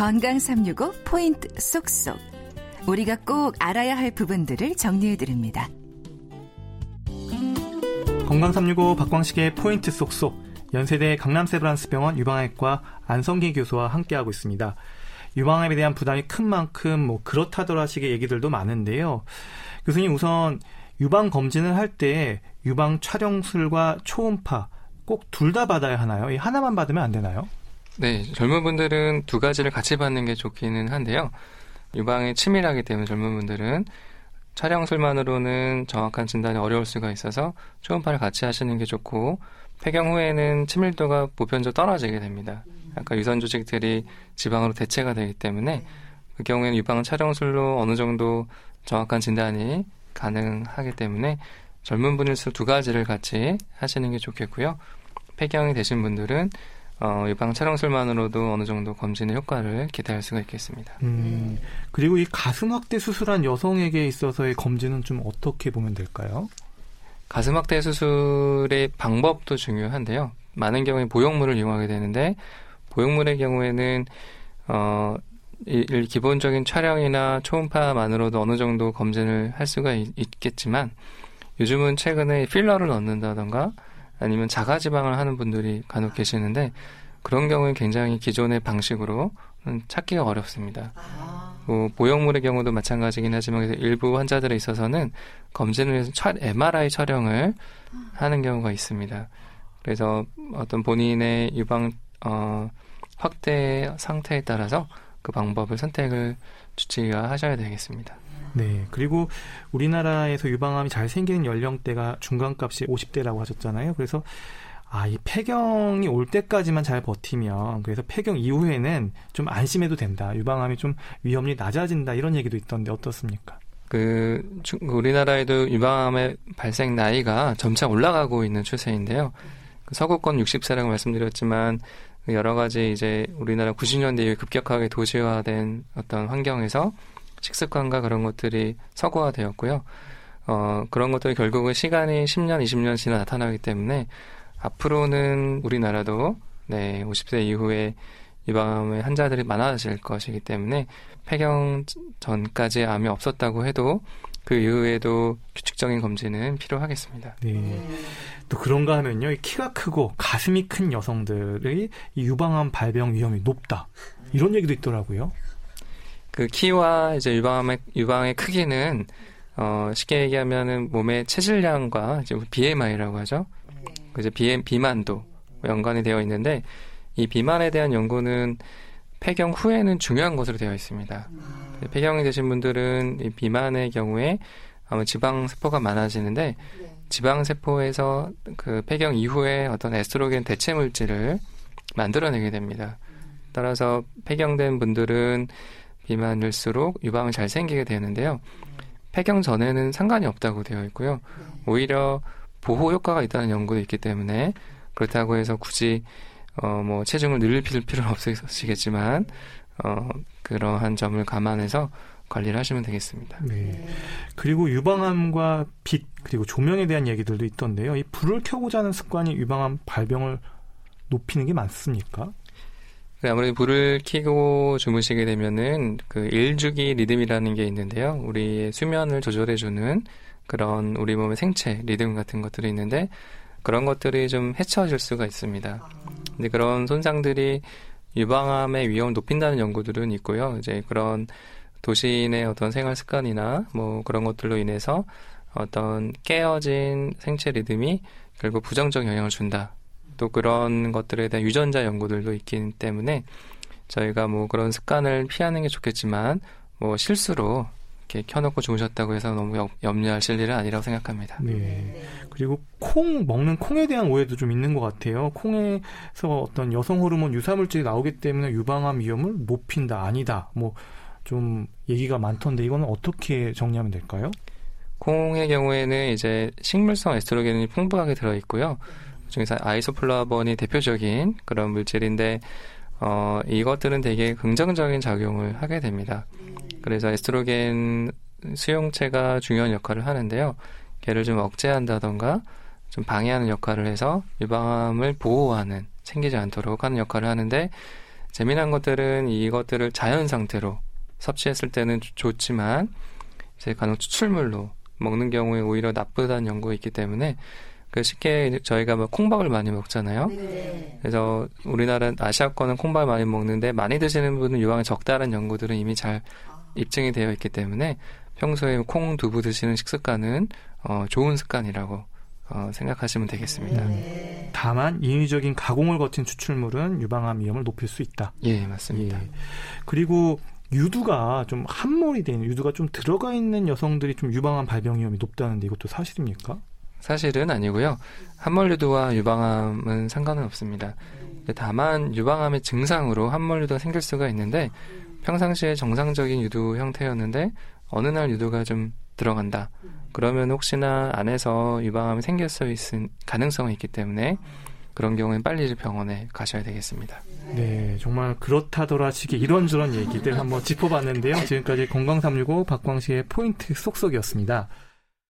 건강 365 포인트 쏙쏙. 우리가 꼭 알아야 할 부분들을 정리해 드립니다. 건강 365 박광식의 포인트 쏙쏙. 연세대 강남세브란스병원 유방외과 안성기 교수와 함께하고 있습니다. 유방암에 대한 부담이 큰 만큼 뭐 그렇다더라 식의 얘기들도 많은데요. 교수님 우선 유방 검진을 할 때 유방 촬영술과 초음파 꼭 둘 다 받아야 하나요? 하나만 받으면 안 되나요? 네, 젊은 분들은 두 가지를 같이 받는 게 좋기는 한데요. 유방이 치밀하기 때문에 젊은 분들은 촬영술만으로는 정확한 진단이 어려울 수가 있어서 초음파를 같이 하시는 게 좋고 폐경 후에는 친밀도가 보편적으로 떨어지게 됩니다. 아까 유선 조직들이 지방으로 대체가 되기 때문에 그 경우에는 유방 촬영술로 어느 정도 정확한 진단이 가능하기 때문에 젊은 분일수록 두 가지를 같이 하시는 게 좋겠고요. 폐경이 되신 분들은 어, 유방 촬영술만으로도 어느 정도 검진의 효과를 기대할 수가 있겠습니다. 음, 그리고 이 가슴 확대 수술한 여성에게 있어서의 검진은 좀 어떻게 보면 될까요? 가슴 확대 수술의 방법도 중요한데요. 많은 경우에 보형물을 이용하게 되는데 보형물의 경우에는 어, 이, 기본적인 촬영이나 초음파만으로도 어느 정도 검진을 할 수가 있, 겠지만 요즘은 최근에 필러를 넣는다던가 아니면 자가지방을 하는 분들이 간혹 계시는데 그런 경우에 굉장히 기존의 방식으로 찾기가 어렵습니다. 아. 뭐 보형물의 경우도 마찬가지긴 하지만 일부 환자들에 있어서는 검진을 위해서 촬, MRI 촬영을 하는 경우가 있습니다. 그래서 어떤 본인의 유방 어, 확대 상태에 따라서 그 방법을 선택을 주치하셔야 되겠습니다. 네. 그리고 우리나라에서 유방암이 잘 생기는 연령대가 중간값이 50대라고 하셨잖아요. 그래서 아, 이 폐경이 올 때까지만 잘 버티면 그래서 폐경 이후에는 좀 안심해도 된다. 유방암이 좀 위험이 낮아진다. 이런 얘기도 있던데 어떻습니까? 그 우리나라에도 유방암의 발생 나이가 점차 올라가고 있는 추세인데요. 그 서구권 60세라고 말씀드렸지만 여러 가지 이제 우리나라 90년대 이후에 급격하게 도시화된 어떤 환경에서 식습관과 그런 것들이 서구화되었고요. 어, 그런 것들이 결국은 시간이 10년, 20년 지나 나타나기 때문에 앞으로는 우리나라도 네, 50세 이후에 유방암의 환자들이 많아질 것이기 때문에 폐경 전까지 암이 없었다고 해도 그 이후에도 규칙적인 검진은 필요하겠습니다. 네. 또 그런가 하면요, 키가 크고 가슴이 큰 여성들의 유방암 발병 위험이 높다. 이런 얘기도 있더라고요. 그 키와 이제 유방암의 유방의 크기는 어 쉽게 얘기하면은 몸의 체질량과 이제 BMI라고 하죠. 네. 그 이제 BM 비만도 연관이 되어 있는데 이 비만에 대한 연구는 폐경 후에는 중요한 것으로 되어 있습니다. 음. 폐경이 되신 분들은 이 비만의 경우에 아마 지방 세포가 많아지는데 네. 지방 세포에서 그 폐경 이후에 어떤 에스트로겐 대체 물질을 만들어내게 됩니다. 음. 따라서 폐경된 분들은 비만일수록 유방이 잘 생기게 되는데요. 폐경 전에는 상관이 없다고 되어 있고요. 오히려 보호 효과가 있다는 연구도 있기 때문에 그렇다고 해서 굳이 어 뭐 체중을 늘릴 필요는 없으시겠지만 어 그러한 점을 감안해서 관리를 하시면 되겠습니다. 네. 그리고 유방암과 빛 그리고 조명에 대한 얘기들도 있던데요. 이 불을 켜고 자는 습관이 유방암 발병을 높이는 게 맞습니까? 그 아무래도 불을 켜고 주무시게 되면은 그 일주기 리듬이라는 게 있는데요. 우리의 수면을 조절해주는 그런 우리 몸의 생체 리듬 같은 것들이 있는데 그런 것들이 좀 해쳐질 수가 있습니다. 근데 그런 손상들이 유방암의 위험을 높인다는 연구들은 있고요. 이제 그런 도시인의 어떤 생활 습관이나 뭐 그런 것들로 인해서 어떤 깨어진 생체 리듬이 결국 부정적 영향을 준다. 또 그런 것들에 대한 유전자 연구들도 있기 때문에 저희가 뭐 그런 습관을 피하는 게 좋겠지만 뭐 실수로 이렇게 켜놓고 주무셨다고 해서 너무 염려하실 일은 아니라고 생각합니다. 네. 그리고 콩 먹는 콩에 대한 오해도 좀 있는 것 같아요. 콩에서 어떤 여성 호르몬 유사 물질이 나오기 때문에 유방암 위험을 높인다 아니다. 뭐 좀 얘기가 많던데 이거는 어떻게 정리하면 될까요? 콩의 경우에는 이제 식물성 에스트로겐이 풍부하게 들어 있고요. 중에서 아이소플라본이 대표적인 그런 물질인데 어, 이것들은 되게 긍정적인 작용을 하게 됩니다. 그래서 에스트로겐 수용체가 중요한 역할을 하는데요. 걔를 좀 억제한다던가 좀 방해하는 역할을 해서 유방암을 보호하는 생기지 않도록 하는 역할을 하는데 재미난 것들은 이것들을 자연 상태로 섭취했을 때는 좋지만 이제 간혹 추출물로 먹는 경우에 오히려 나쁘다는 연구가 있기 때문에 그 쉽게 저희가 뭐 콩밥을 많이 먹잖아요. 네. 그래서 우리나라 아시아권은 콩밥 많이 먹는데 많이 드시는 분은 유방에 적다는 연구들은 이미 잘 입증이 되어 있기 때문에 평소에 콩 두부 드시는 식습관은 어, 좋은 습관이라고 어, 생각하시면 되겠습니다. 네. 다만 인위적인 가공을 거친 추출물은 유방암 위험을 높일 수 있다. 예, 맞습니다. 예. 그리고 유두가 좀 함몰이 되는 유두가 좀 들어가 있는 여성들이 좀 유방암 발병 위험이 높다는데 이것도 사실입니까? 사실은 아니고요. 함몰유두와 유방암은 상관은 없습니다. 다만 유방암의 증상으로 함몰유두가 생길 수가 있는데 평상시에 정상적인 유두 형태였는데 어느 날 유두가 좀 들어간다. 그러면 혹시나 안에서 유방암이 생길 수 있는 가능성이 있기 때문에 그런 경우엔 빨리 병원에 가셔야 되겠습니다. 네, 정말 그렇다더라 식의 이런저런 얘기들 한번 짚어봤는데요. 지금까지 건강365 박광식의 포인트 쏙쏙이었습니다.